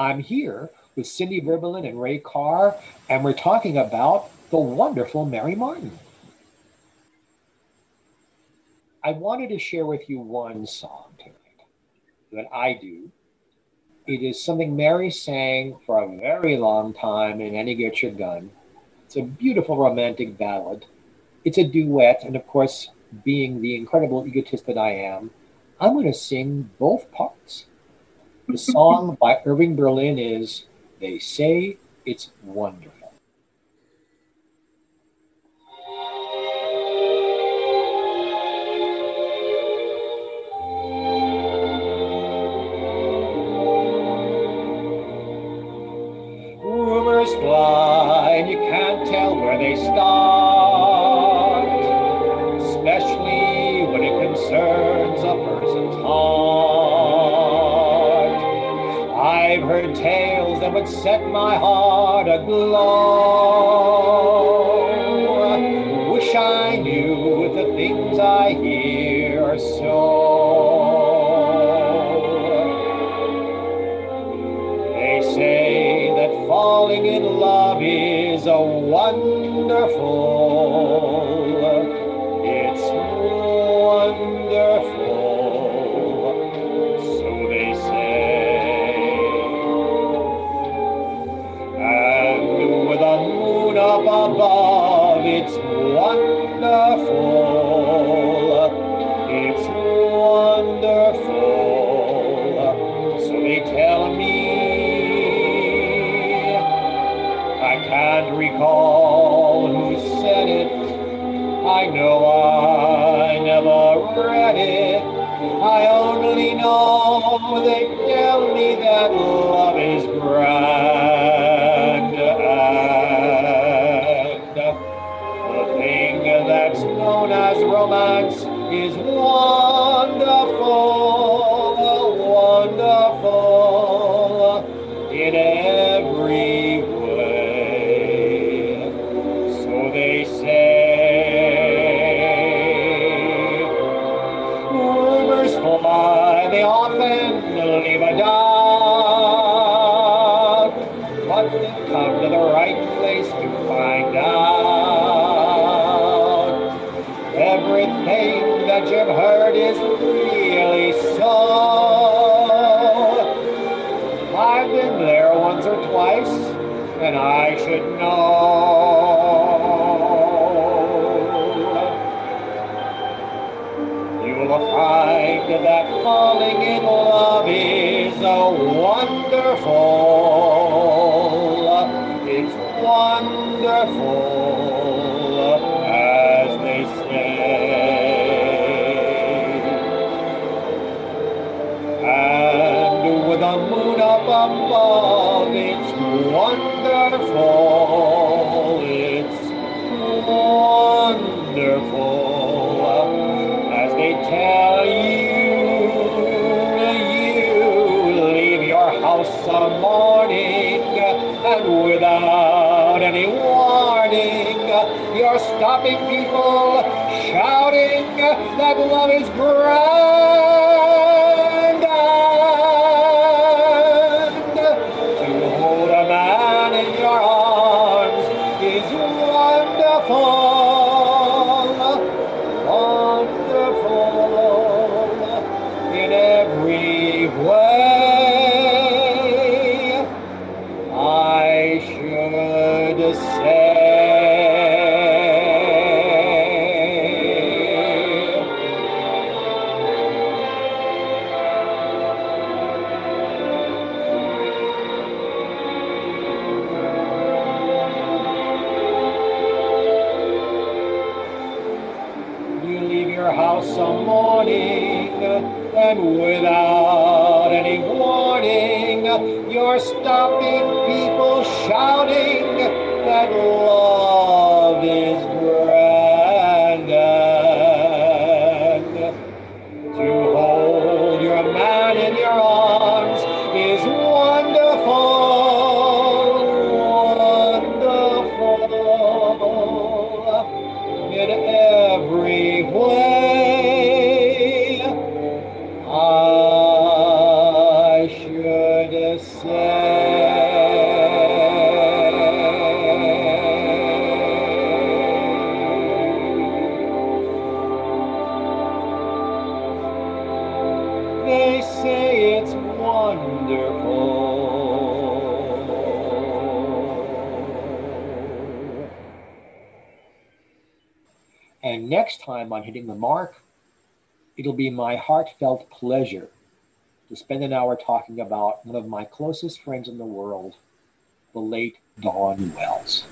I'm here with Cindy Verbalin and Ray Carr, and we're talking about the wonderful Mary Martin. I wanted to share with you one song tonight that I do. It is something Mary sang for a very long time in Annie Get Your Gun. It's a beautiful romantic ballad. It's a duet, and of course, being the incredible egotist that I am, I'm going to sing both parts. The song by Irving Berlin is They Say It's Wonderful. Rumors fly, and you can't tell where they start, I've heard tales that would set my heart aglow. Wish I knew the things I hear so. They say that falling in love is a wonderful. Wonderful. It's wonderful. So they tell me. I can't recall who said it. I know I never read it. I only know they tell me that love Fly, they often leave a doubt. But come to the right place to find out. Everything that you've heard is really so. I've been there once or twice, and I should know. That love is grand. And to hold a man in your arms is wonderful, wonderful in every way. I should say. And without any warning, you're stopping people shouting that love is And next time I'm hitting the mark, it'll be my heartfelt pleasure to spend an hour talking about one of my closest friends in the world, the late Don Wells.